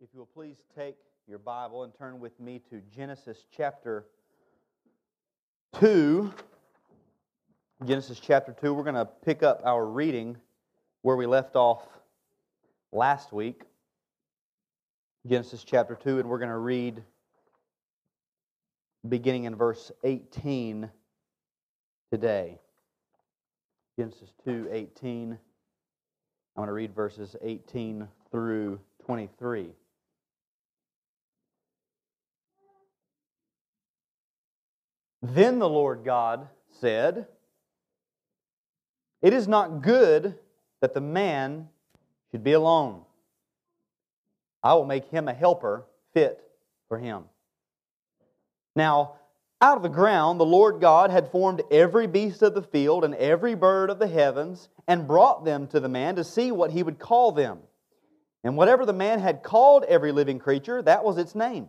If you will please take your Bible and turn with me to Genesis chapter 2. Genesis chapter 2, we're going to pick up our reading where we left off last week. Genesis chapter 2, and we're going to read beginning in verse 18 today. Genesis 2 18. I'm going to read verses 18 through 23. Then the Lord God said, It is not good that the man should be alone. I will make him a helper fit for him. Now, out of the ground the Lord God had formed every beast of the field and every bird of the heavens and brought them to the man to see what he would call them. And whatever the man had called every living creature, that was its name.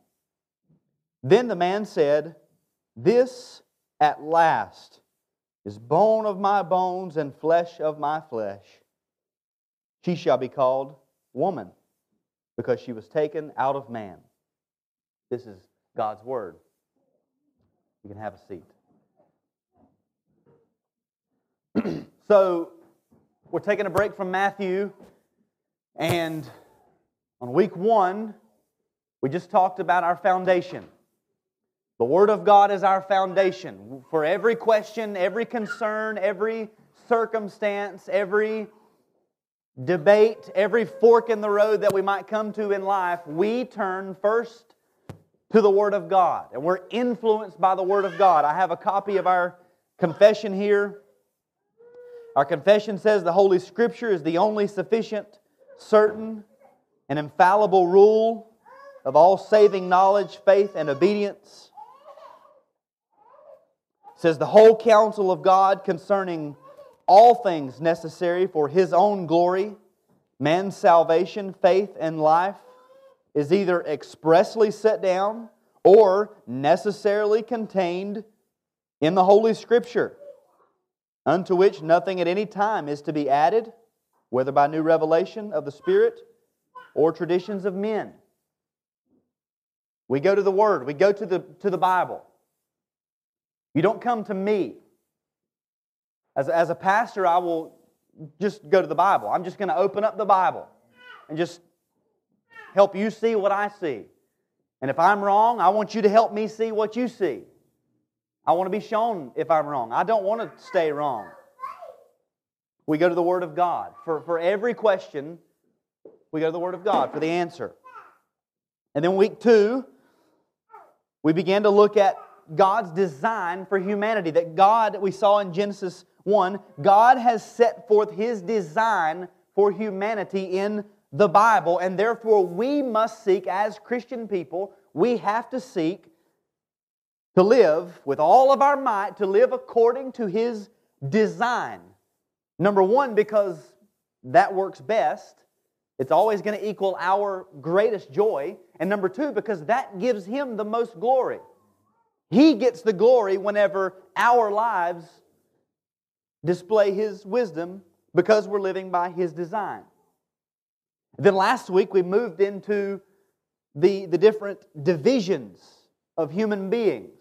Then the man said, This at last is bone of my bones and flesh of my flesh. She shall be called woman, because she was taken out of man. This is God's word. You can have a seat. so, we're taking a break from Matthew, and on week one, we just talked about our foundation. The Word of God is our foundation for every question, every concern, every circumstance, every debate, every fork in the road that we might come to in life. We turn first to the Word of God, and we're influenced by the Word of God. I have a copy of our confession here. Our confession says the Holy Scripture is the only sufficient, certain, and infallible rule of all saving knowledge, faith, and obedience says the whole counsel of God concerning all things necessary for his own glory, man's salvation, faith, and life is either expressly set down or necessarily contained in the Holy Scripture, unto which nothing at any time is to be added, whether by new revelation of the Spirit or traditions of men. We go to the Word, we go to the, to the Bible. You don't come to me. As, as a pastor, I will just go to the Bible. I'm just going to open up the Bible and just help you see what I see. And if I'm wrong, I want you to help me see what you see. I want to be shown if I'm wrong. I don't want to stay wrong. We go to the Word of God. For, for every question, we go to the Word of God for the answer. And then week two, we began to look at God's design for humanity. That God, we saw in Genesis 1, God has set forth His design for humanity in the Bible, and therefore we must seek, as Christian people, we have to seek to live with all of our might, to live according to His design. Number one, because that works best. It's always going to equal our greatest joy. And number two, because that gives Him the most glory. He gets the glory whenever our lives display His wisdom because we're living by His design. Then last week we moved into the, the different divisions of human beings.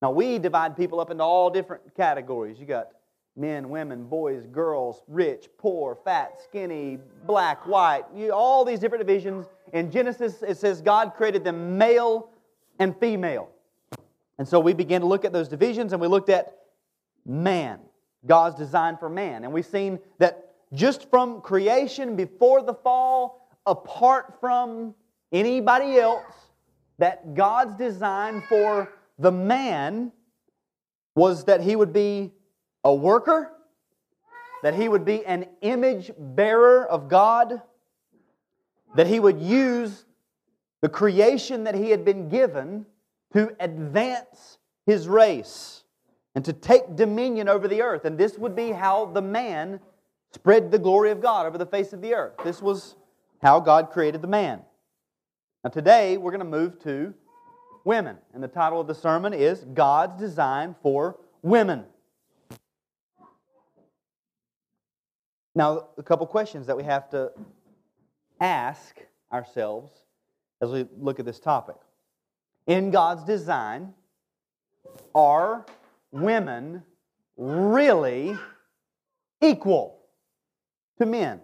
Now we divide people up into all different categories. You got men, women, boys, girls, rich, poor, fat, skinny, black, white, you, all these different divisions. In Genesis, it says God created them male and female. And so we began to look at those divisions and we looked at man, God's design for man. And we've seen that just from creation before the fall, apart from anybody else, that God's design for the man was that he would be a worker, that he would be an image bearer of God, that he would use the creation that he had been given to advance his race and to take dominion over the earth. And this would be how the man spread the glory of God over the face of the earth. This was how God created the man. Now, today we're going to move to women. And the title of the sermon is God's Design for Women. Now, a couple questions that we have to ask ourselves as we look at this topic. In God's design, are women really equal to men?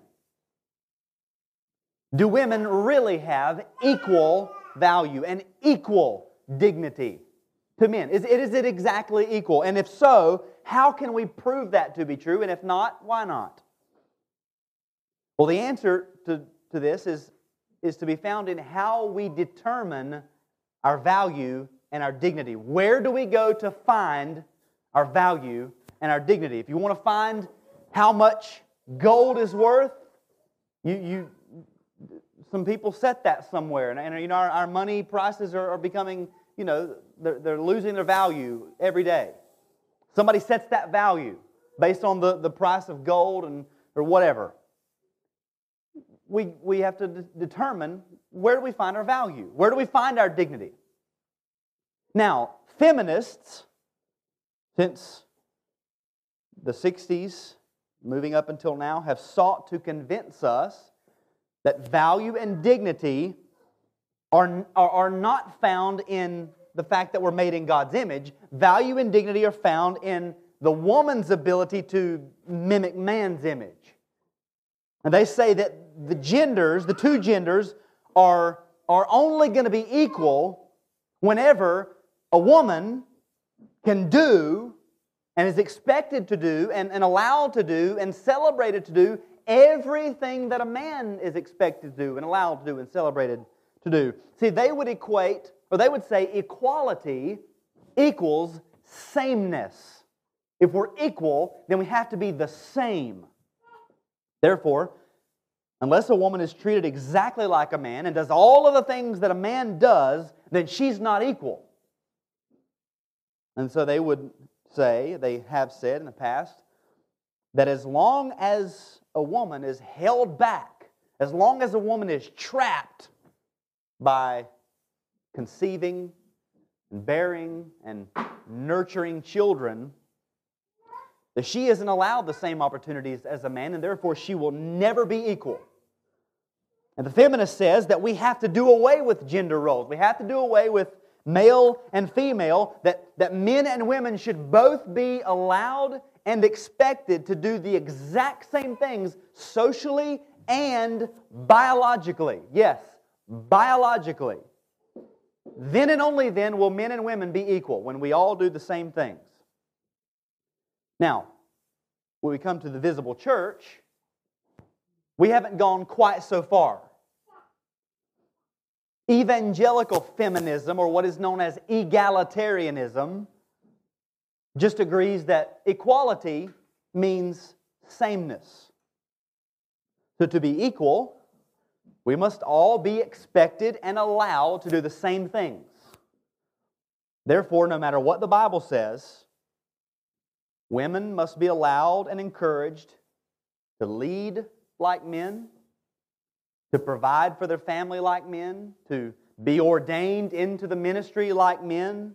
Do women really have equal value and equal dignity to men? Is, is it exactly equal? And if so, how can we prove that to be true? And if not, why not? Well, the answer to, to this is, is to be found in how we determine our value and our dignity. Where do we go to find our value and our dignity? If you want to find how much gold is worth, you, you, some people set that somewhere. And, and you know, our, our money prices are, are becoming, you know, they're, they're losing their value every day. Somebody sets that value based on the, the price of gold and, or whatever. We, we have to de- determine where do we find our value? Where do we find our dignity? Now, feminists, since the 60s, moving up until now, have sought to convince us that value and dignity are, are, are not found in the fact that we're made in God's image. Value and dignity are found in the woman's ability to mimic man's image. And they say that the genders, the two genders, are, are only going to be equal whenever a woman can do and is expected to do and, and allowed to do and celebrated to do everything that a man is expected to do and allowed to do and celebrated to do. See, they would equate, or they would say equality equals sameness. If we're equal, then we have to be the same. Therefore, unless a woman is treated exactly like a man and does all of the things that a man does, then she's not equal. And so they would say, they have said in the past, that as long as a woman is held back, as long as a woman is trapped by conceiving and bearing and nurturing children, that she isn't allowed the same opportunities as a man, and therefore she will never be equal. And the feminist says that we have to do away with gender roles. We have to do away with male and female, that, that men and women should both be allowed and expected to do the exact same things socially and biologically. Yes, biologically. Then and only then will men and women be equal, when we all do the same things. Now, when we come to the visible church, we haven't gone quite so far. Evangelical feminism, or what is known as egalitarianism, just agrees that equality means sameness. So, to be equal, we must all be expected and allowed to do the same things. Therefore, no matter what the Bible says, women must be allowed and encouraged to lead like men, to provide for their family like men, to be ordained into the ministry like men,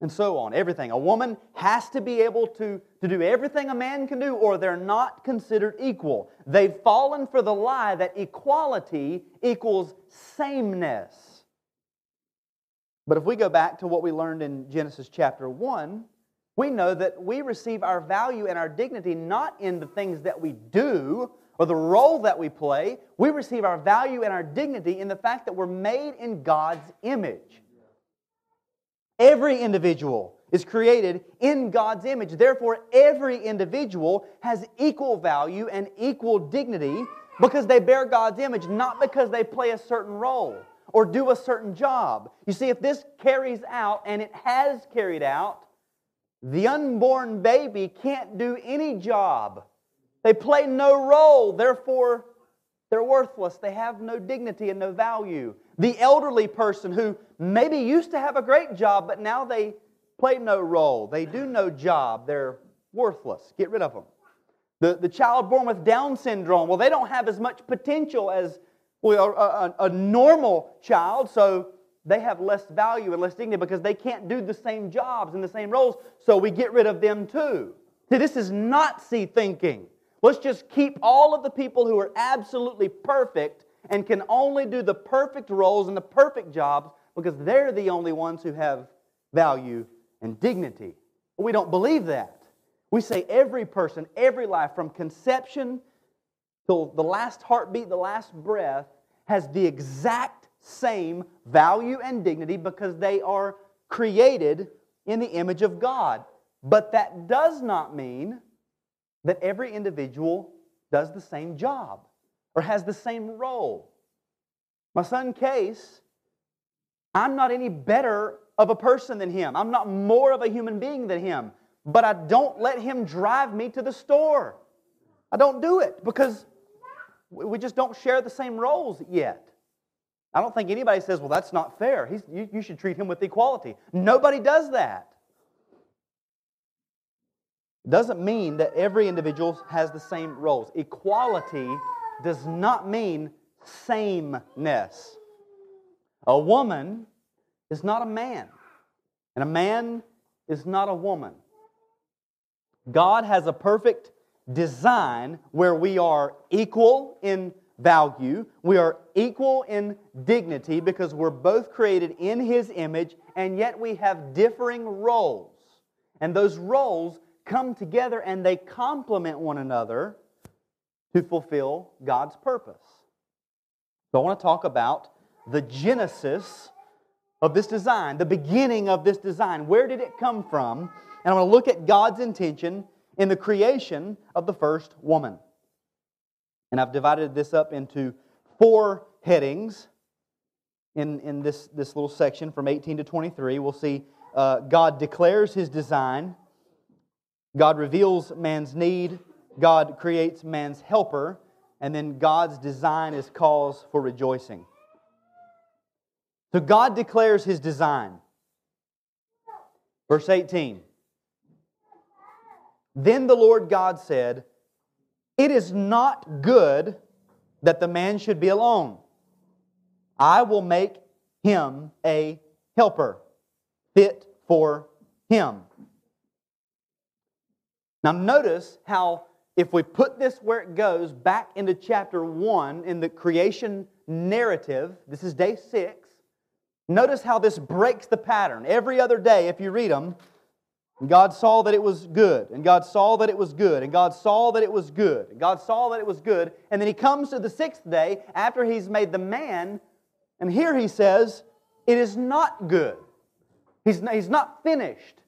and so on. Everything. A woman has to be able to, to do everything a man can do, or they're not considered equal. They've fallen for the lie that equality equals sameness. But if we go back to what we learned in Genesis chapter 1, we know that we receive our value and our dignity not in the things that we do or the role that we play. We receive our value and our dignity in the fact that we're made in God's image. Every individual is created in God's image. Therefore, every individual has equal value and equal dignity because they bear God's image, not because they play a certain role or do a certain job. You see, if this carries out, and it has carried out, the unborn baby can't do any job. They play no role. Therefore, they're worthless. They have no dignity and no value. The elderly person who maybe used to have a great job, but now they play no role. They do no job. They're worthless. Get rid of them. The, the child born with Down syndrome, well, they don't have as much potential as well, a, a, a normal child, so they have less value and less dignity because they can't do the same jobs and the same roles, so we get rid of them too. See, this is Nazi thinking. Let's just keep all of the people who are absolutely perfect and can only do the perfect roles and the perfect jobs because they're the only ones who have value and dignity. We don't believe that. We say every person, every life, from conception till the last heartbeat, the last breath, has the exact same value and dignity because they are created in the image of God. But that does not mean that every individual does the same job or has the same role. My son Case, I'm not any better of a person than him. I'm not more of a human being than him. But I don't let him drive me to the store. I don't do it because we just don't share the same roles yet. I don't think anybody says, well, that's not fair. You, you should treat him with equality. Nobody does that. Doesn't mean that every individual has the same roles. Equality does not mean sameness. A woman is not a man, and a man is not a woman. God has a perfect design where we are equal in value, we are equal in dignity because we're both created in His image, and yet we have differing roles. And those roles come together and they complement one another to fulfill God's purpose. So I want to talk about the genesis of this design, the beginning of this design. Where did it come from? And I'm going to look at God's intention in the creation of the first woman. And I've divided this up into four headings in, in this, this little section from 18 to 23. We'll see uh, God declares his design, God reveals man's need, God creates man's helper, and then God's design is cause for rejoicing. So God declares his design. Verse 18 Then the Lord God said, It is not good that the man should be alone. I will make him a helper fit for him. Now, notice how, if we put this where it goes back into chapter 1 in the creation narrative, this is day 6. Notice how this breaks the pattern. Every other day, if you read them, God saw that it was good, and God saw that it was good, and God saw that it was good, and God saw that it was good. And then he comes to the sixth day after he's made the man, and here he says, It is not good. He's, he's not finished.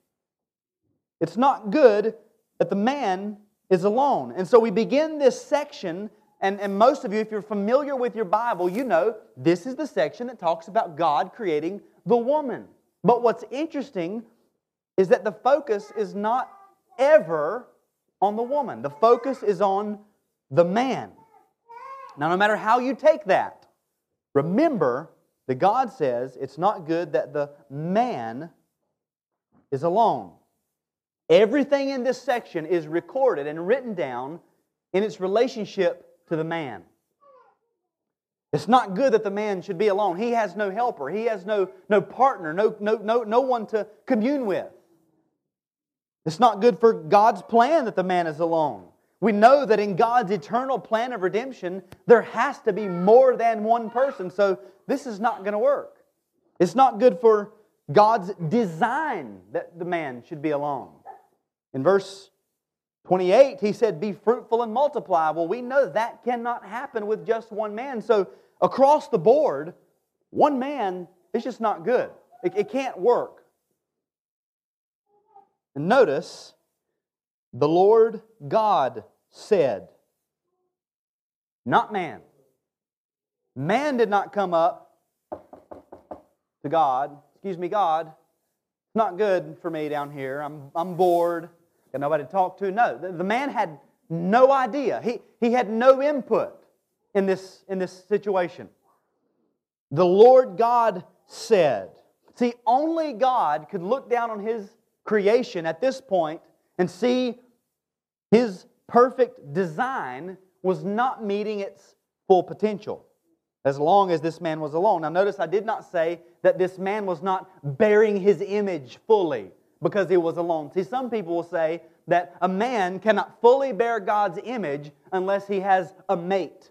It's not good that the man is alone. And so we begin this section, and, and most of you, if you're familiar with your Bible, you know this is the section that talks about God creating the woman. But what's interesting is that the focus is not ever on the woman, the focus is on the man. Now, no matter how you take that, remember that God says it's not good that the man is alone. Everything in this section is recorded and written down in its relationship to the man. It's not good that the man should be alone. He has no helper, he has no, no partner, no, no, no, no one to commune with. It's not good for God's plan that the man is alone. We know that in God's eternal plan of redemption, there has to be more than one person, so this is not going to work. It's not good for God's design that the man should be alone. In verse 28, he said, Be fruitful and multiply. Well, we know that cannot happen with just one man. So, across the board, one man is just not good. It, it can't work. And notice, the Lord God said, not man. Man did not come up to God, excuse me, God, it's not good for me down here. I'm, I'm bored. Got nobody to talk to? No. The, the man had no idea. He, he had no input. in this, in this situation. The Lord God said. See, only God could look down on his creation at this point and see his perfect design was not meeting its full potential as long as this man was alone. Now, notice I did not say that this man was not bearing his image fully because he was alone. See, some people will say that a man cannot fully bear God's image unless he has a mate.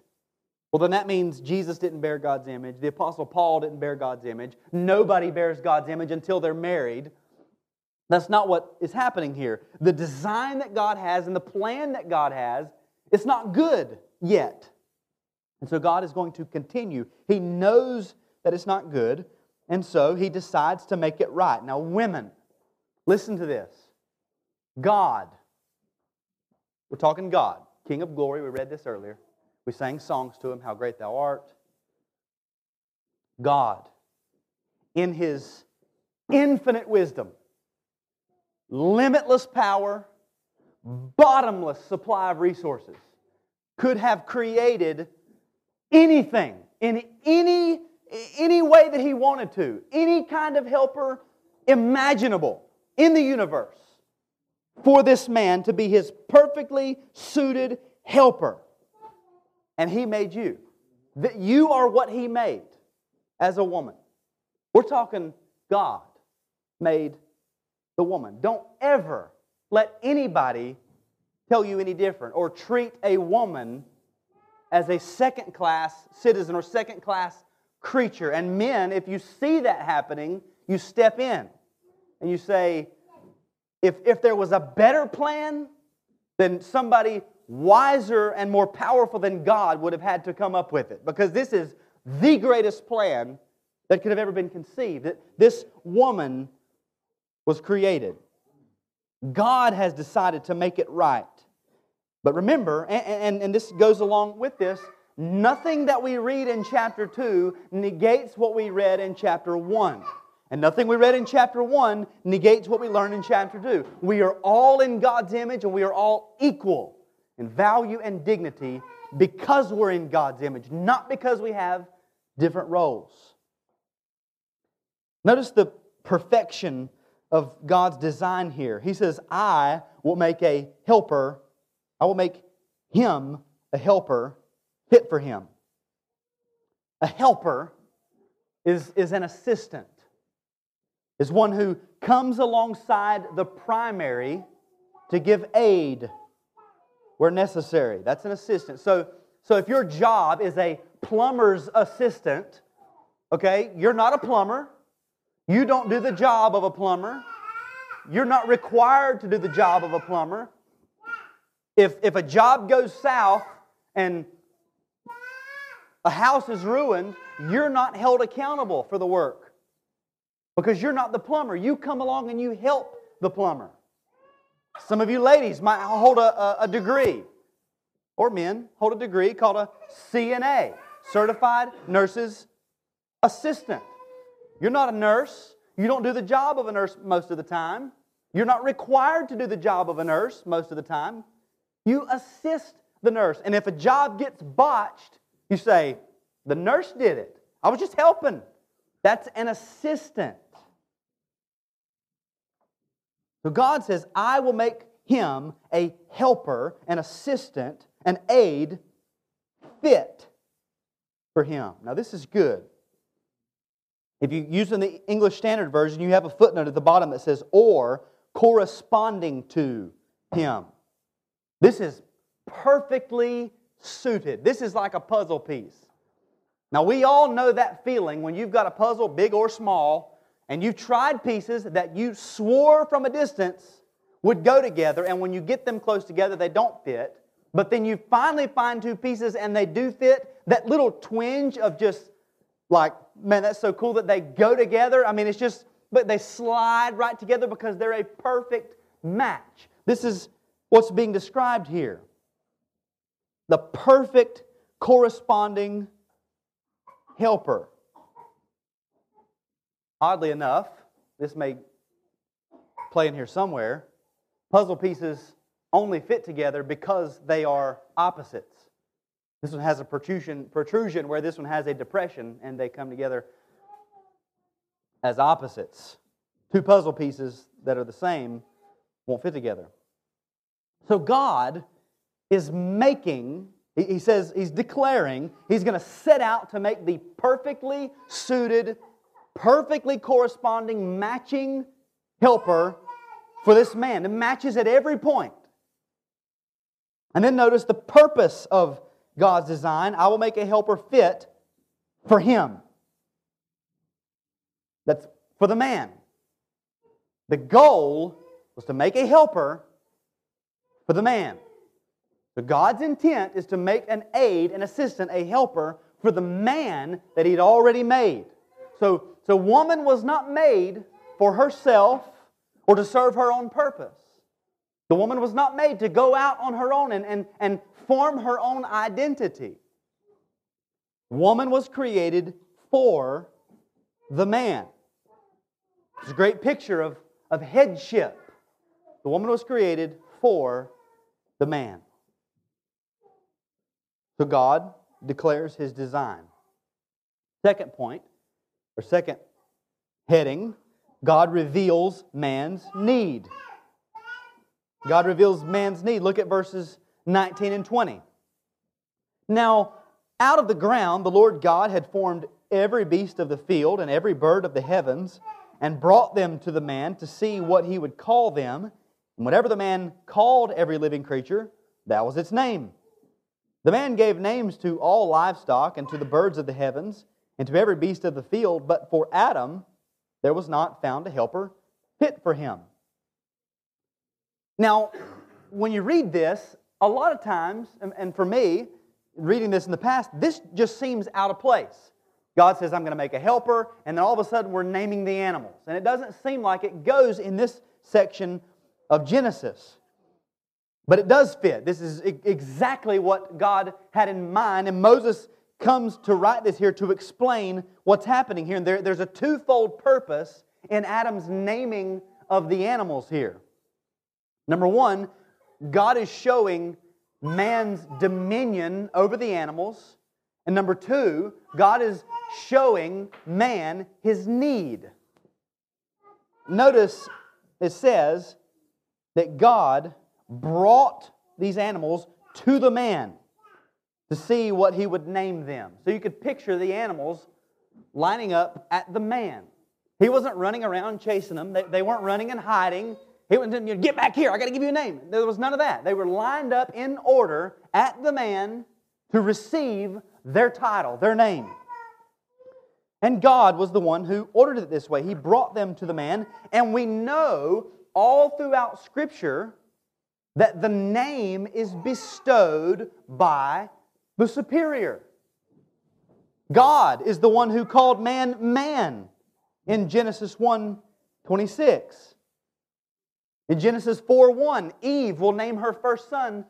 Well, then that means Jesus didn't bear God's image. The Apostle Paul didn't bear God's image. Nobody bears God's image until they're married. That's not what is happening here. The design that God has and the plan that God has, it's not good yet. And so God is going to continue. He knows that it's not good, and so he decides to make it right. Now, women, listen to this. God, we're talking God, King of glory, we read this earlier. We sang songs to him, How Great Thou Art. God, in his infinite wisdom, limitless power, bottomless supply of resources, could have created anything in any, any way that he wanted to, any kind of helper imaginable in the universe for this man to be his perfectly suited helper. And he made you. That you are what he made as a woman. We're talking God made the woman. Don't ever let anybody tell you any different or treat a woman as a second class citizen or second class creature. And men, if you see that happening, you step in and you say, if, if there was a better plan, then somebody wiser and more powerful than God would have had to come up with it. Because this is the greatest plan that could have ever been conceived. That this woman was created. God has decided to make it right. But remember, and, and, and, this goes along with this, nothing that we read in chapter 2 negates what we read in chapter 1. And nothing we read in chapter 1 negates what we learned in chapter 2. We are all in God's image and we are all equal in value and dignity because we're in God's image, not because we have different roles. Notice the perfection of God's design here. He says, I will make a helper I will make him a helper fit for him. A helper is, is an assistant, is one who comes alongside the primary to give aid where necessary. That's an assistant. So, so if your job is a plumber's assistant, okay, you're not a plumber. You don't do the job of a plumber. You're not required to do the job of a plumber. If, if a job goes south and a house is ruined, you're not held accountable for the work because you're not the plumber. You come along and you help the plumber. Some of you ladies might hold a, a, degree, or men hold a degree called a CNA, Certified Nurses Assistant. You're not a nurse. You don't do the job of a nurse most of the time. You're not required to do the job of a nurse most of the time. You assist the nurse. And if a job gets botched, you say, The nurse did it. I was just helping. That's an assistant. So God says, I will make him a helper, an assistant, an aid fit for him. Now, this is good. If you use in the English Standard Version, you have a footnote at the bottom that says, or corresponding to him. This is perfectly suited. This is like a puzzle piece. Now, we all know that feeling when you've got a puzzle, big or small, and you've tried pieces that you swore from a distance would go together, and when you get them close together, they don't fit. But then you finally find two pieces and they do fit. That little twinge of just like, man, that's so cool that they go together. I mean, it's just, but they slide right together because they're a perfect match. This is what's being described here the perfect corresponding helper. Oddly enough, this may play in here somewhere. Puzzle pieces only fit together because they are opposites. This one has a protrusion, protrusion where this one has a depression, and they come together as opposites. Two puzzle pieces that are the same won't fit together. So God is making, he says, he's declaring, he's going to set out to make the perfectly suited, perfectly corresponding, matching helper for this man. It matches at every point. And then notice the purpose of God's design I will make a helper fit for him. That's for the man. The goal was to make a helper for the man. So God's intent is to make an aid, an assistant, a helper for the man that he'd already made. So, so woman was not made for herself or to serve her own purpose. The woman was not made to go out on her own and, and, and form her own identity. Woman was created for the man. It's a great picture of, of headship. The woman was created for the man. So God declares his design. Second point, or second heading, God reveals man's need. God reveals man's need. Look at verses 19 and 20. Now, out of the ground, the Lord God had formed every beast of the field and every bird of the heavens and brought them to the man to see what he would call them. And whatever the man called every living creature, that was its name. The man gave names to all livestock and to the birds of the heavens and to every beast of the field, but for Adam there was not found a helper fit for him. Now, when you read this, a lot of times, and for me, reading this in the past, this just seems out of place. God says, I'm going to make a helper, and then all of a sudden we're naming the animals. And it doesn't seem like it goes in this section of Genesis. But it does fit. This is exactly what God had in mind, and Moses comes to write this here to explain what's happening here. And there, there's a twofold purpose in Adam's naming of the animals here. Number one, God is showing man's dominion over the animals. And number two, God is showing man his need. Notice it says that God brought these animals to the man to see what he would name them. So you could picture the animals lining up at the man. He wasn't running around chasing them, they, they weren't running and hiding. He wasn't, you get back here, I got to give you a name. There was none of that. They were lined up in order at the man to receive their title, their name. And God was the one who ordered it this way. He brought them to the man, and we know all throughout Scripture that the name is bestowed by the superior. God is the one who called man man in Genesis 1 26. In Genesis 4 1, Eve will name her first son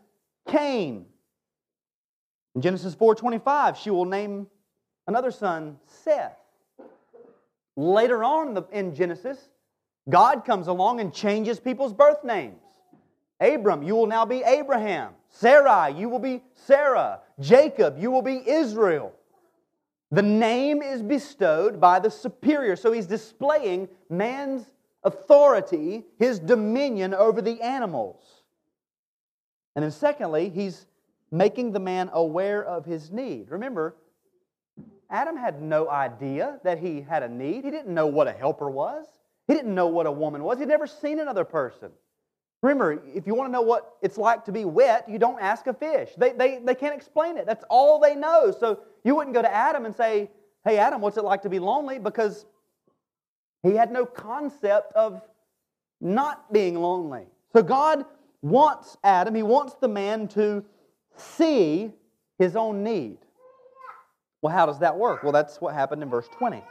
Cain. In Genesis 4 25, she will name another son Seth. Later on in Genesis, God comes along and changes people's birth names. Abram, you will now be Abraham. Sarai, you will be Sarah. Jacob, you will be Israel. The name is bestowed by the superior. So he's displaying man's authority, his dominion over the animals. And then, secondly, he's making the man aware of his need. Remember, Adam had no idea that he had a need. He didn't know what a helper was, he didn't know what a woman was, he'd never seen another person. Remember, if you want to know what it's like to be wet, you don't ask a fish. They, they, they can't explain it. That's all they know. So you wouldn't go to Adam and say, Hey, Adam, what's it like to be lonely? Because he had no concept of not being lonely. So God wants Adam, he wants the man to see his own need. Well, how does that work? Well, that's what happened in verse 20.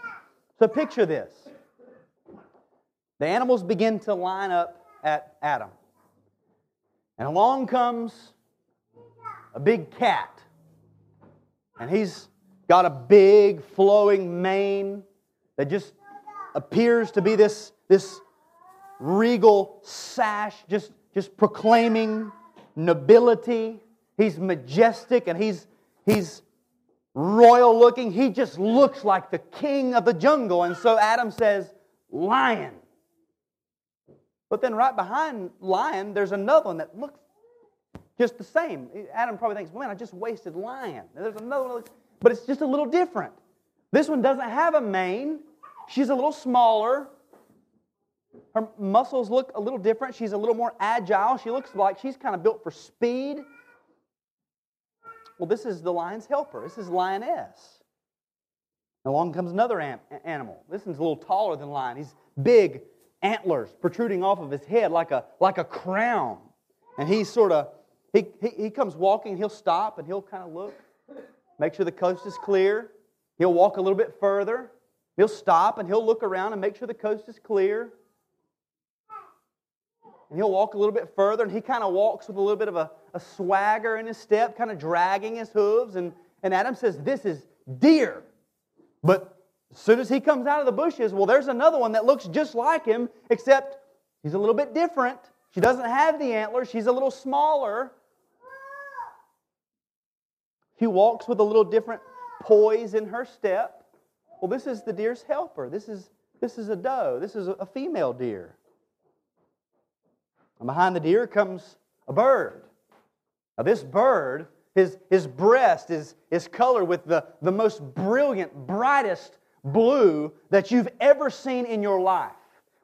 So picture this the animals begin to line up at Adam. And along comes a big cat. And he's got a big flowing mane that just appears to be this, this regal sash, just, just proclaiming nobility. He's majestic and he's, he's royal looking. He just looks like the king of the jungle. And so Adam says, Lion. But then right behind lion, there's another one that looks just the same. Adam probably thinks, man, I just wasted lion. there's another one, but it's just a little different. This one doesn't have a mane. She's a little smaller. Her muscles look a little different. She's a little more agile. She looks like she's kind of built for speed. Well, this is the lion's helper. This is lioness. Along comes another animal. This one's a little taller than lion. He's big, antlers protruding off of his head like a, like a crown. And he's sort of, he, he, he comes walking, he'll stop and he'll kind of look, make sure the coast is clear. He'll walk a little bit further. He'll stop and he'll look around and make sure the coast is clear. And he'll walk a little bit further and he kind of walks with a little bit of a, a swagger in his step, kind of dragging his hooves. And, and Adam says, This is deer. But as soon as he comes out of the bushes, well, there's another one that looks just like him, except he's a little bit different. She doesn't have the antlers, she's a little smaller. She walks with a little different poise in her step. Well, this is the deer's helper. This is, this is a doe. This is a female deer. And behind the deer comes a bird. Now, this bird, his, his breast is, is colored with the, the most brilliant, brightest blue that you've ever seen in your life,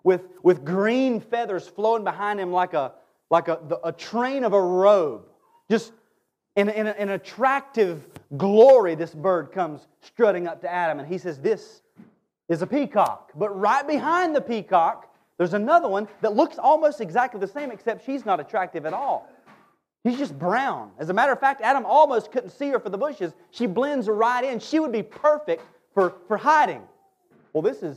with, with green feathers flowing behind him like a, like a, a train of a robe. Just in, in an attractive glory, this bird comes strutting up to Adam, and he says, This is a peacock. But right behind the peacock, there's another one that looks almost exactly the same, except she's not attractive at all. She's just brown. As a matter of fact, Adam almost couldn't see her for the bushes. She blends right in. She would be perfect for, for hiding. Well, this is,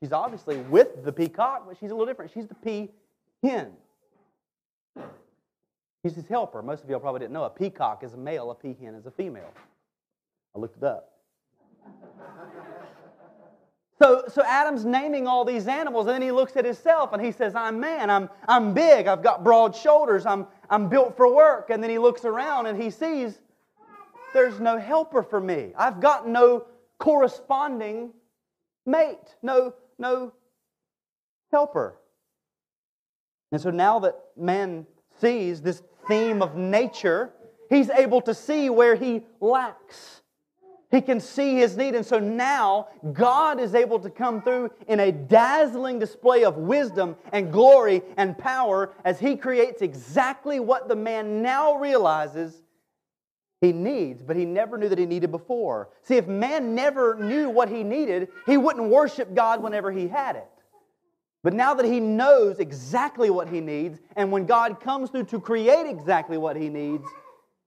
she's obviously with the peacock, but she's a little different. She's the pea hen. He's his helper. Most of y'all probably didn't know a peacock is a male, a peahen is a female. I looked it up. So, so Adam's naming all these animals, and then he looks at himself and he says, I'm man, I'm, I'm big, I've got broad shoulders, I'm, I'm built for work. And then he looks around and he sees there's no helper for me. I've got no corresponding mate, no, no helper. And so now that man sees this theme of nature, he's able to see where he lacks. He can see his need. And so now God is able to come through in a dazzling display of wisdom and glory and power as he creates exactly what the man now realizes he needs, but he never knew that he needed before. See, if man never knew what he needed, he wouldn't worship God whenever he had it. But now that he knows exactly what he needs, and when God comes through to create exactly what he needs,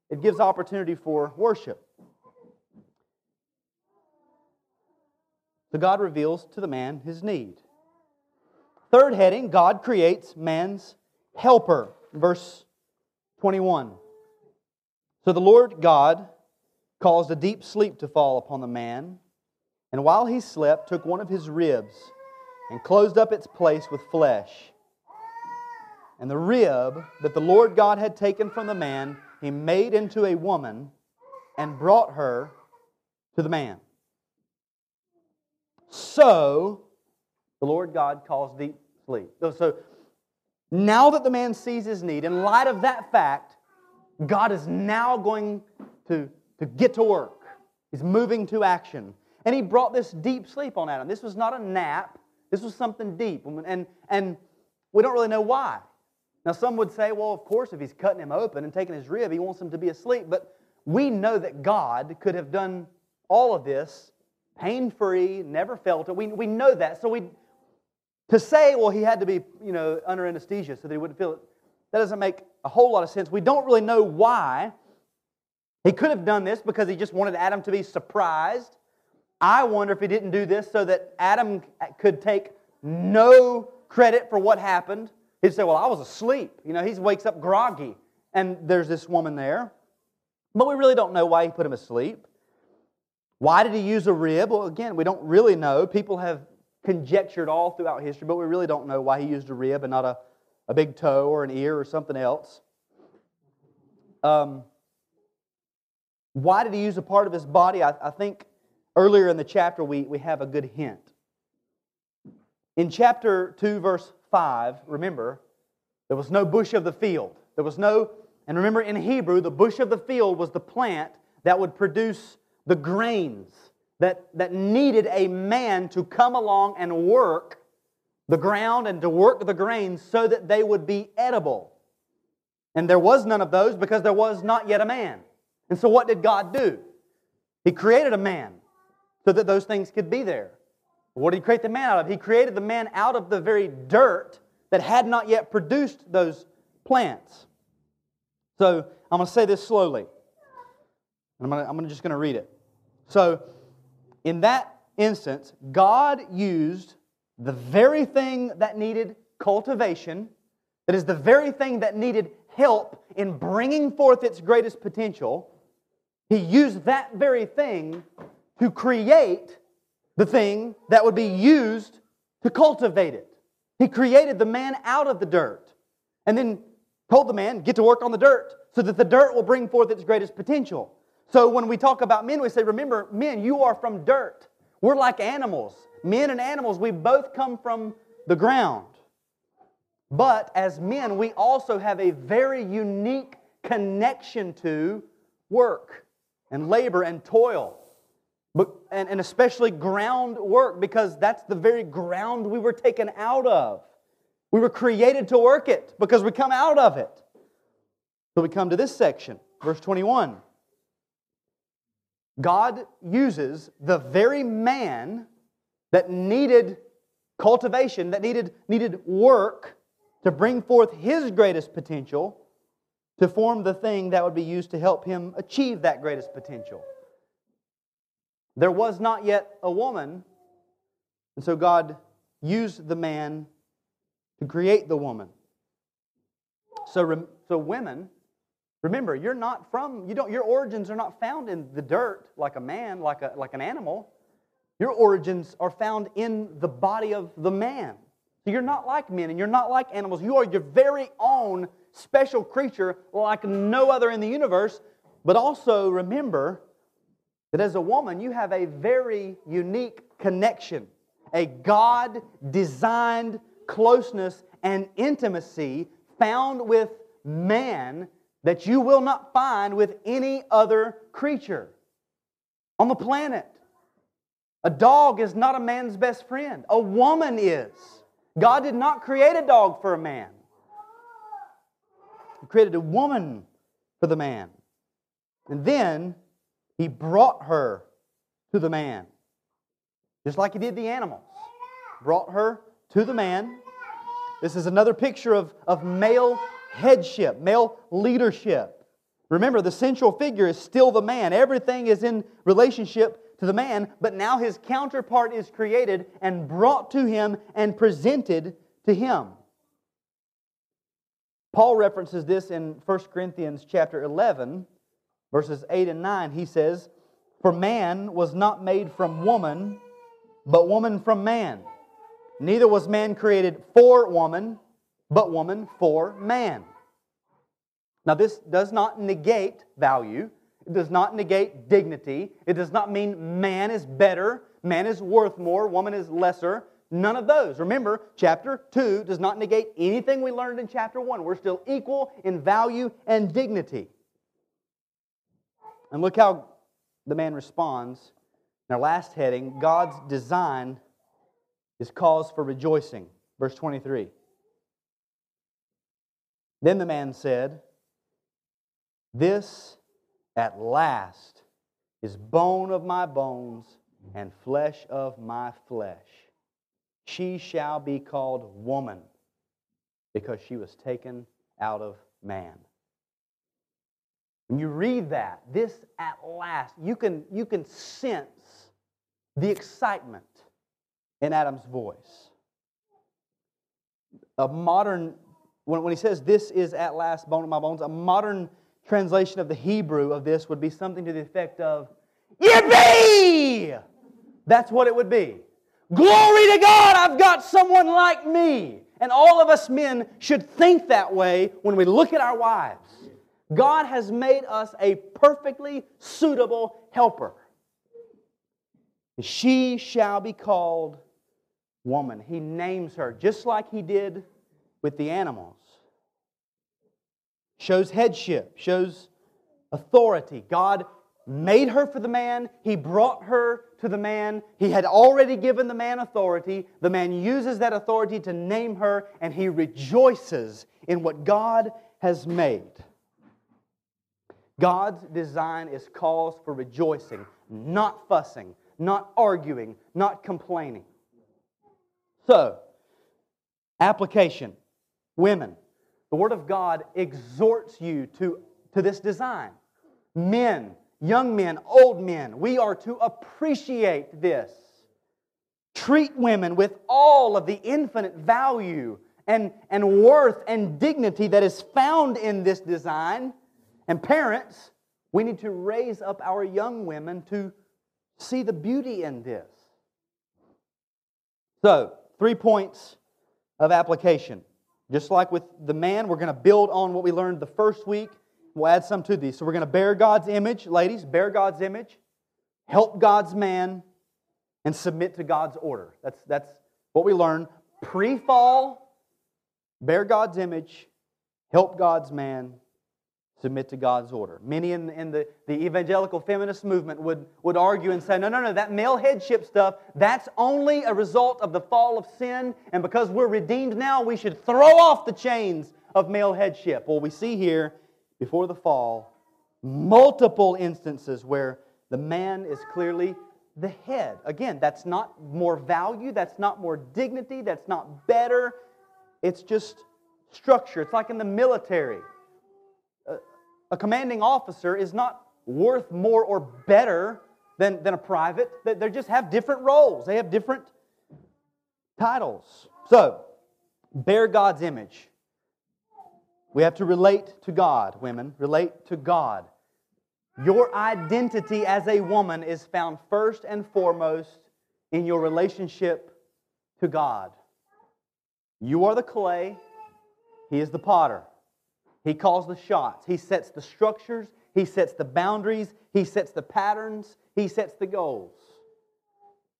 it gives opportunity for worship. So God reveals to the man his need. Third heading God creates man's helper. Verse 21. So the Lord God caused a deep sleep to fall upon the man, and while he slept, took one of his ribs and closed up its place with flesh. And the rib that the Lord God had taken from the man, he made into a woman and brought her to the man. So the Lord God calls deep sleep. So now that the man sees his need, in light of that fact, God is now going to, to get to work. He's moving to action. And he brought this deep sleep on Adam. This was not a nap, this was something deep. And, and we don't really know why. Now, some would say, well, of course, if he's cutting him open and taking his rib, he wants him to be asleep. But we know that God could have done all of this pain free, never felt it. We, we know that. So we, to say, well, he had to be, you know, under anesthesia so that he wouldn't feel it, that doesn't make a whole lot of sense. We don't really know why. He could have done this because he just wanted Adam to be surprised. I wonder if he didn't do this so that Adam could take no credit for what happened. He'd say, Well, I was asleep. You know, he wakes up groggy, and there's this woman there. But we really don't know why he put him asleep. Why did he use a rib? Well, again, we don't really know. People have conjectured all throughout history, but we really don't know why he used a rib and not a, a big toe or an ear or something else. Um, Why did he use a part of his body? I, I think earlier in the chapter we, we have a good hint. In chapter 2, verse 5, remember, there was no bush of the field. There was no, and remember in Hebrew, the bush of the field was the plant that would produce the grains that, that needed a man to come along and work the ground and to work the grains so that they would be edible. And there was none of those because there was not yet a man. And so, what did God do? He created a man so that those things could be there. What did He create the man out of? He created the man out of the very dirt that had not yet produced those plants. So, I'm going to say this slowly. I'm, gonna, I'm just going to read it. So, in that instance, God used the very thing that needed cultivation, that is the very thing that needed help in bringing forth its greatest potential, he used that very thing to create the thing that would be used to cultivate it. He created the man out of the dirt and then told the man, get to work on the dirt so that the dirt will bring forth its greatest potential. So when we talk about men, we say, remember, men, you are from dirt. We're like animals. Men and animals, we both come from the ground. But as men, we also have a very unique connection to work and labor and toil. But, and, and especially ground work, because that's the very ground we were taken out of. We were created to work it because we come out of it. So we come to this section, verse 21. God uses the very man that needed cultivation, that needed, needed work to bring forth his greatest potential to form the thing that would be used to help him achieve that greatest potential. There was not yet a woman, and so God used the man to create the woman. So, so women, remember, you're not from, you don't, your origins are not found in the dirt like a man, like, a, like an animal. Your origins are found in the body of the man. So you're not like men and you're not like animals. You are your very own special creature like no other in the universe. But also remember that as a woman, you have a very unique connection, a God designed closeness and intimacy found with man that you will not find with any other creature on the planet. A dog is not a man's best friend, a woman is. God did not create a dog for a man, He created a woman for the man. And then He brought her to the man, just like He did the animals. Brought her to the man. This is another picture of, of male headship, male leadership. Remember, the central figure is still the man. Everything is in relationship to the man, but now his counterpart is created and brought to him and presented to him. Paul references this in 1 Corinthians chapter 11, verses 8 and 9. He says, For man was not made from woman, but woman from man. Neither was man created for woman, but woman for man. Now, this does not negate value. It does not negate dignity. It does not mean man is better, man is worth more, woman is lesser. None of those. Remember, chapter 2 does not negate anything we learned in chapter 1. We're still equal in value and dignity. And look how the man responds. In our last heading, God's design is cause for rejoicing. Verse 23. Then the man said, This at last is bone of my bones and flesh of my flesh. She shall be called woman because she was taken out of man. When you read that, this at last, you can, you can sense the excitement in Adam's voice. A modern, when, when he says, This is at last bone of my bones, a modern translation of the Hebrew of this would be something to the effect of, Yippee! That's what it would be. Glory to God, I've got someone like me. And all of us men should think that way when we look at our wives. God has made us a perfectly suitable helper. She shall be called woman. He names her just like he did with the animals. Shows headship, shows authority. God made her for the man, He brought her to the man. He had already given the man authority. The man uses that authority to name her, and he rejoices in what God has made. God's design is cause for rejoicing, not fussing, not arguing, not complaining. So, application. Women, the Word of God exhorts you to, to this design. Men, young men, old men, we are to appreciate this. Treat women with all of the infinite value and, and worth and dignity that is found in this design. And parents, we need to raise up our young women to see the beauty in this. So, three points of application. Just like with the man, we're going to build on what we learned the first week. We'll add some to these. So, we're going to bear God's image, ladies, bear God's image, help God's man, and submit to God's order. That's, that's what we learned pre fall, bear God's image, help God's man, submit to God's order. Many in, in the, the evangelical feminist movement would, would argue and say, no, no, no, that male headship stuff, that's only a result of the fall of sin, and because we're redeemed now, we should throw off the chains of male headship. Well, we see here, before the fall, multiple instances where the man is clearly the head. Again, that's not more value, that's not more dignity, that's not better. It's just structure. It's like in the military a commanding officer is not worth more or better than, than a private. They just have different roles, they have different titles. So, bear God's image. We have to relate to God, women. Relate to God. Your identity as a woman is found first and foremost in your relationship to God. You are the clay, He is the potter. He calls the shots. He sets the structures. He sets the boundaries. He sets the patterns. He sets the goals.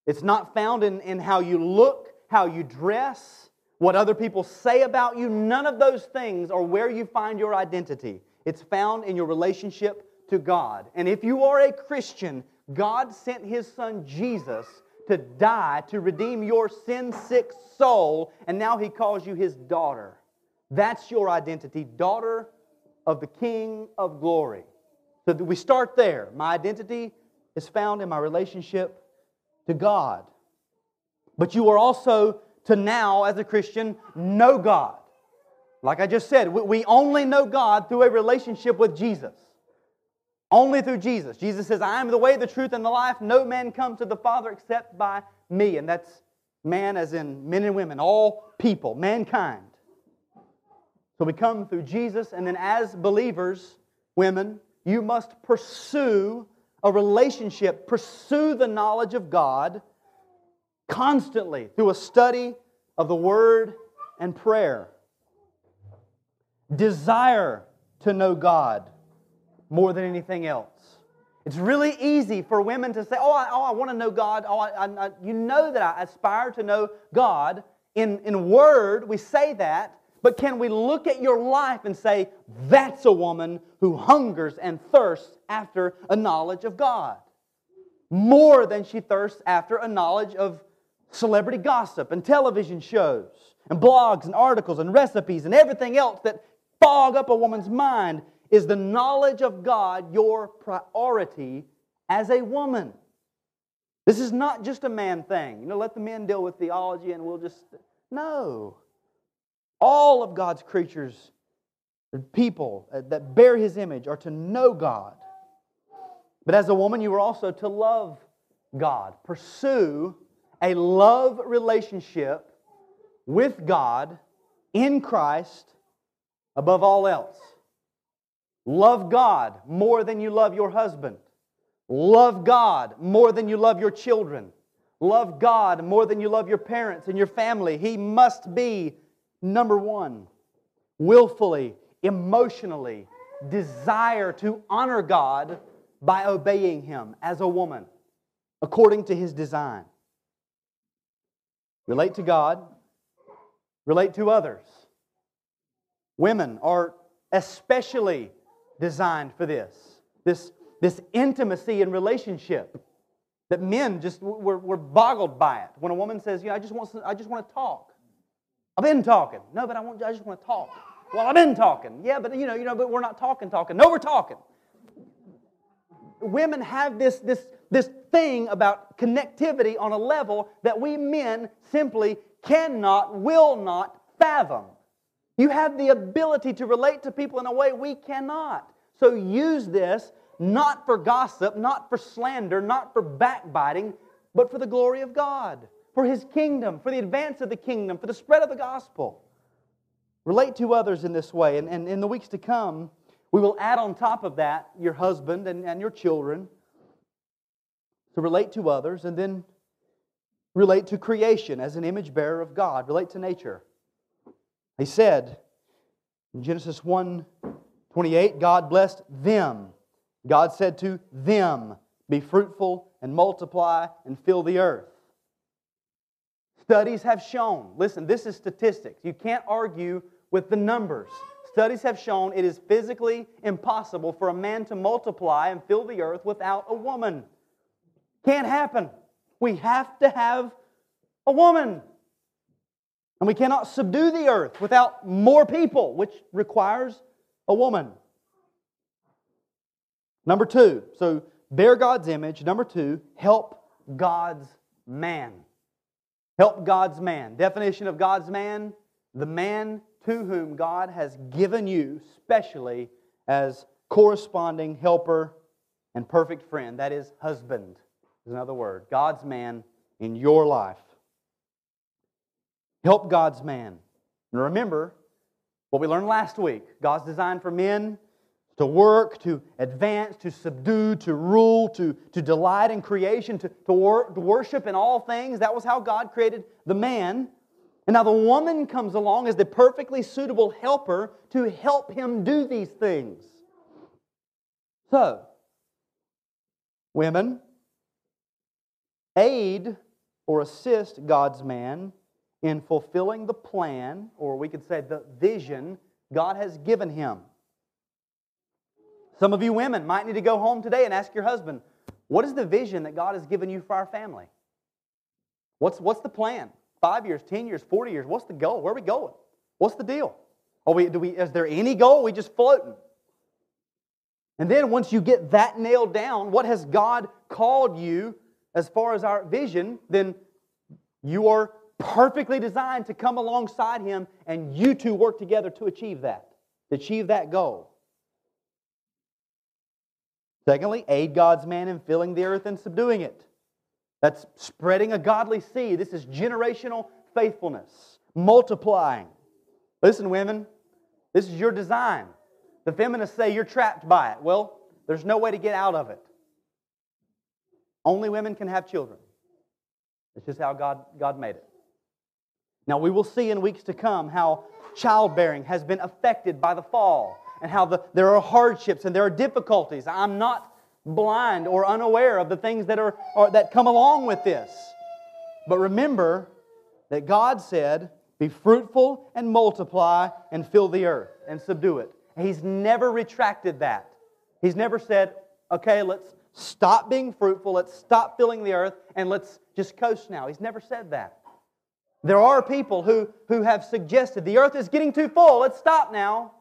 It's not found in, in how you look, how you dress, what other people say about you. None of those things are where you find your identity. It's found in your relationship to God. And if you are a Christian, God sent His Son Jesus to die to redeem your sin sick soul, and now He calls you His daughter. That's your identity, daughter of the King of glory. So we start there. My identity is found in my relationship to God. But you are also to now, as a Christian, know God. Like I just said, we only know God through a relationship with Jesus. Only through Jesus. Jesus says, I am the way, the truth, and the life. No man comes to the Father except by me. And that's man, as in men and women, all people, mankind. So we come through Jesus, and then as believers, women, you must pursue a relationship, pursue the knowledge of God constantly through a study of the Word and prayer. Desire to know God more than anything else. It's really easy for women to say, Oh, I, oh, I want to know God. Oh, I, I, you know that I aspire to know God. In, in word, we say that, but can we look at your life and say, that's a woman who hungers and thirsts after a knowledge of God? More than she thirsts after a knowledge of celebrity gossip and television shows and blogs and articles and recipes and everything else that fog up a woman's mind. Is the knowledge of God your priority as a woman? This is not just a man thing. You know, let the men deal with theology and we'll just. No. All of God's creatures, people uh, that bear His image, are to know God. But as a woman, you are also to love God. Pursue a love relationship with God in Christ above all else. Love God more than you love your husband. Love God more than you love your children. Love God more than you love your parents and your family. He must be Number one, willfully, emotionally desire to honor God by obeying Him as a woman, according to His design. Relate to God, relate to others. Women are especially designed for this this, this intimacy and relationship that men just were, were boggled by it. When a woman says, you know, I just want, I just want to talk. I've been talking. No, but I, want, I just want to talk. Well, I've been talking. Yeah, but you know, you know, but we're not talking, talking. No, we're talking. Women have this, this, this thing about connectivity on a level that we men simply cannot, will not fathom. You have the ability to relate to people in a way we cannot. So use this not for gossip, not for slander, not for backbiting, but for the glory of God, for His kingdom, for the advance of the kingdom, for the spread of the gospel. Relate to others in this way. And, and in the weeks to come, we will add on top of that your husband and, and your children to relate to others and then relate to creation as an image bearer of God, relate to nature. He said in Genesis 1 28, God blessed them. God said to them, Be fruitful and multiply and fill the earth. Studies have shown, listen, this is statistics. You can't argue with the numbers. Studies have shown it is physically impossible for a man to multiply and fill the earth without a woman. Can't happen. We have to have a woman. And we cannot subdue the earth without more people, which requires a woman. Number two, so bear God's image. Number two, help God's man. Help God's man. Definition of God's man the man to whom God has given you specially as corresponding helper and perfect friend. That is, husband, is another word. God's man in your life. Help God's man. And remember what we learned last week God's design for men to work, to advance, to subdue, to rule, to, to delight in creation, to, to, wor- to worship in all things. That was how God created the man. And now the woman comes along as the perfectly suitable helper to help him do these things. So, women, aid or assist God's man in fulfilling the plan, or we could say the vision God has given him. Some of you women might need to go home today and ask your husband, What is the vision that God has given you for our family? What's, what's the plan? Five years, 10 years, 40 years. What's the goal? Where are we going? What's the deal? Are we, do we, is there any goal? We just floating? And then once you get that nailed down, what has God called you as far as our vision, then you are perfectly designed to come alongside Him and you two work together to achieve that, to achieve that goal. Secondly, aid God's man in filling the earth and subduing it. That's spreading a godly seed. This is generational faithfulness, multiplying. Listen, women, this is your design. The feminists say you're trapped by it. Well, there's no way to get out of it. Only women can have children. It's just how God, God made it. Now, we will see in weeks to come how childbearing has been affected by the fall and how the, there are hardships and there are difficulties. I'm not blind or unaware of the things that, are, are, that come along with this. But remember that God said, Be fruitful and multiply and fill the earth and subdue it. He's never retracted that. He's never said, Okay, let's stop being fruitful, let's stop filling the earth, and let's just coast now. He's never said that. There are people who, who have suggested the earth is getting too full, let's stop now.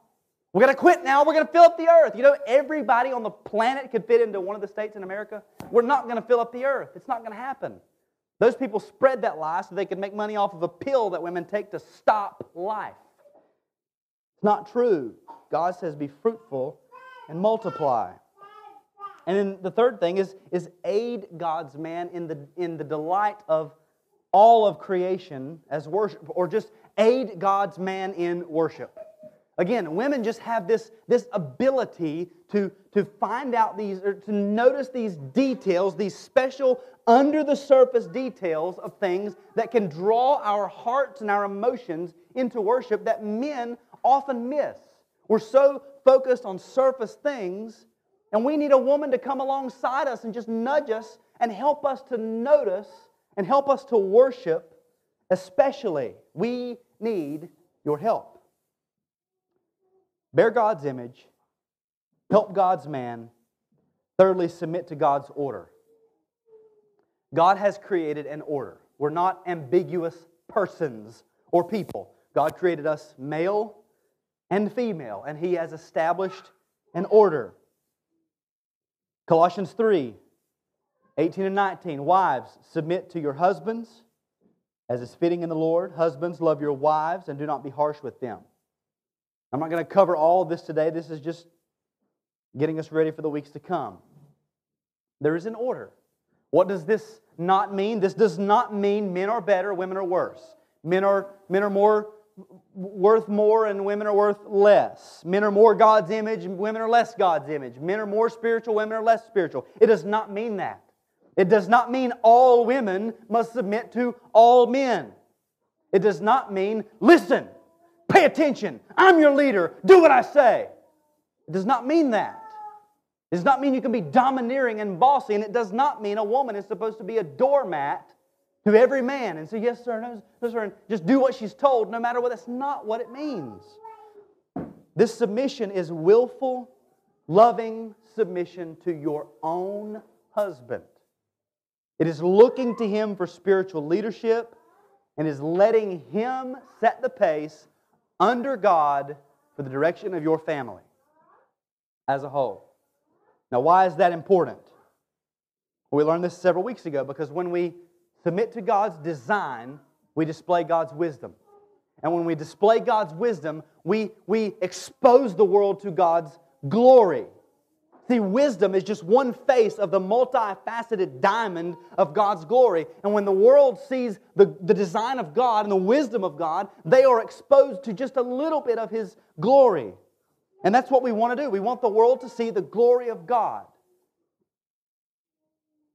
We're going to quit now. We're going to fill up the earth. You know, everybody on the planet could fit into one of the states in America. We're not going to fill up the earth. It's not going to happen. Those people spread that lie so they could make money off of a pill that women take to stop life. It's not true. God says, be fruitful and multiply. And then the third thing is, is aid God's man in the, in the delight of all of creation as worship, or just aid God's man in worship. Again, women just have this, this ability to, to find out these, or to notice these details, these special under the surface details of things that can draw our hearts and our emotions into worship that men often miss. We're so focused on surface things, and we need a woman to come alongside us and just nudge us and help us to notice and help us to worship, especially. We need your help. Bear God's image, help God's man, thirdly, submit to God's order. God has created an order. We're not ambiguous persons or people. God created us male and female, and He has established an order. Colossians 3 18 and 19. Wives, submit to your husbands as is fitting in the Lord. Husbands, love your wives and do not be harsh with them. I'm not going to cover all of this today. This is just getting us ready for the weeks to come. There is an order. What does this not mean? This does not mean men are better, women are worse. Men are, men are more worth more and women are worth less. Men are more God's image, women are less God's image. Men are more spiritual, women are less spiritual. It does not mean that. It does not mean all women must submit to all men. It does not mean, listen, pay attention, I'm your leader, do what I say. It does not mean that. It does not mean you can be domineering and bossy, and it does not mean a woman is supposed to be a doormat to every man and say, Yes, sir, no, no, sir, and just do what she's told no matter what. That's not what it means. This submission is willful, loving submission to your own husband. It is looking to him for spiritual leadership and is letting him set the pace under God for the direction of your family as a whole. Now, why is that important? We learned this several weeks ago because when we submit to God's design, we display God's wisdom. And when we display God's wisdom, we, we expose the world to God's glory. See, wisdom is just one face of the multifaceted diamond of God's glory. And when the world sees the, the design of God and the wisdom of God, they are exposed to just a little bit of His glory. And that's what we want to do. We want the world to see the glory of God.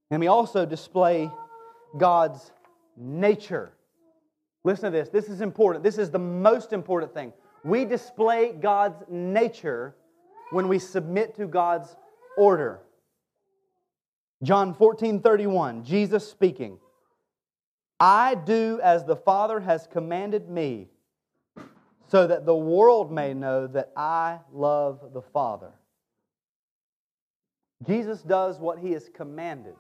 And we also display God's nature. Listen to this. This is important. This is the most important thing. We display God's nature when we submit to God's order. John 14 31, Jesus speaking, I do as the Father has commanded me, so that the world may know that I love the Father. Jesus does what he has commanded.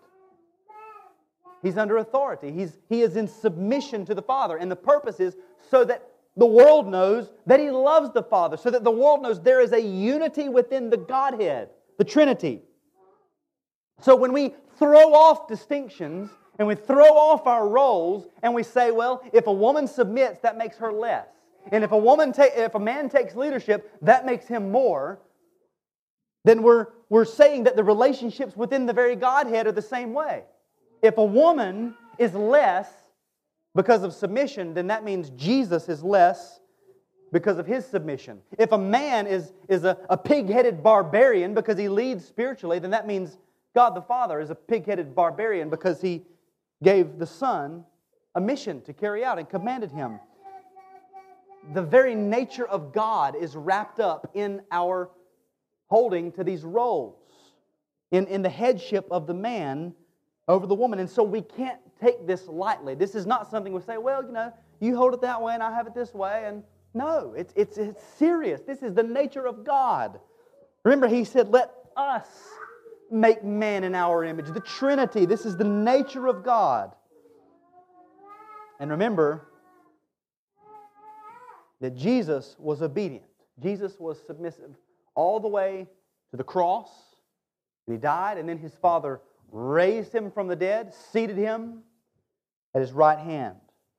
He's under authority. He's, he is in submission to the Father. And the purpose is so that the world knows that He loves the Father, so that the world knows there is a unity within the Godhead, the Trinity. So when we throw off distinctions and we throw off our roles and we say, well, if a woman submits, that makes her less. And if a woman ta- if a man takes leadership, that makes him more, then we're, we're saying that the relationships within the very Godhead are the same way. If a woman is less because of submission, then that means Jesus is less because of his submission. If a man is, is a, a pig headed barbarian because he leads spiritually, then that means God the Father is a pig headed barbarian because he gave the Son a mission to carry out and commanded him. The very nature of God is wrapped up in our holding to these roles, in, in the headship of the man over the woman. And so we can't take this lightly. This is not something we say, well, you know, you hold it that way and I have it this way. And no, it's, it's, it's serious. This is the nature of God. Remember, he said, let us make man in our image. The Trinity, this is the nature of God. And remember that Jesus was obedient. Jesus was submissive all the way to the cross. And he died, and then his Father raised him from the dead, seated him at his right hand,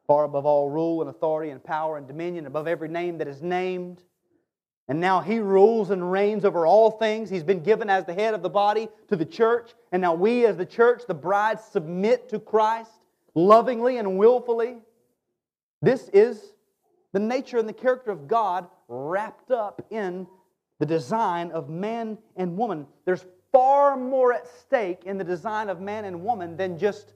far above all rule and authority and power and dominion, above every name that is named. And now he rules and reigns over all things. He's been given as the head of the body to the church. And now we, as the church, the bride, submit to Christ lovingly and willfully. This is the nature and the character of God wrapped up in the design of man and woman. There's far more at stake in the design of man and woman than just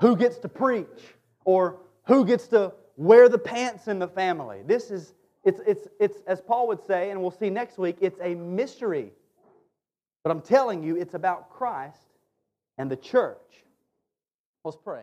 who gets to preach or who gets to wear the pants in the family. This is It's, it's, it's, as Paul would say, and we'll see next week, it's a mystery. But I'm telling you, it's about Christ and the church. Let's pray.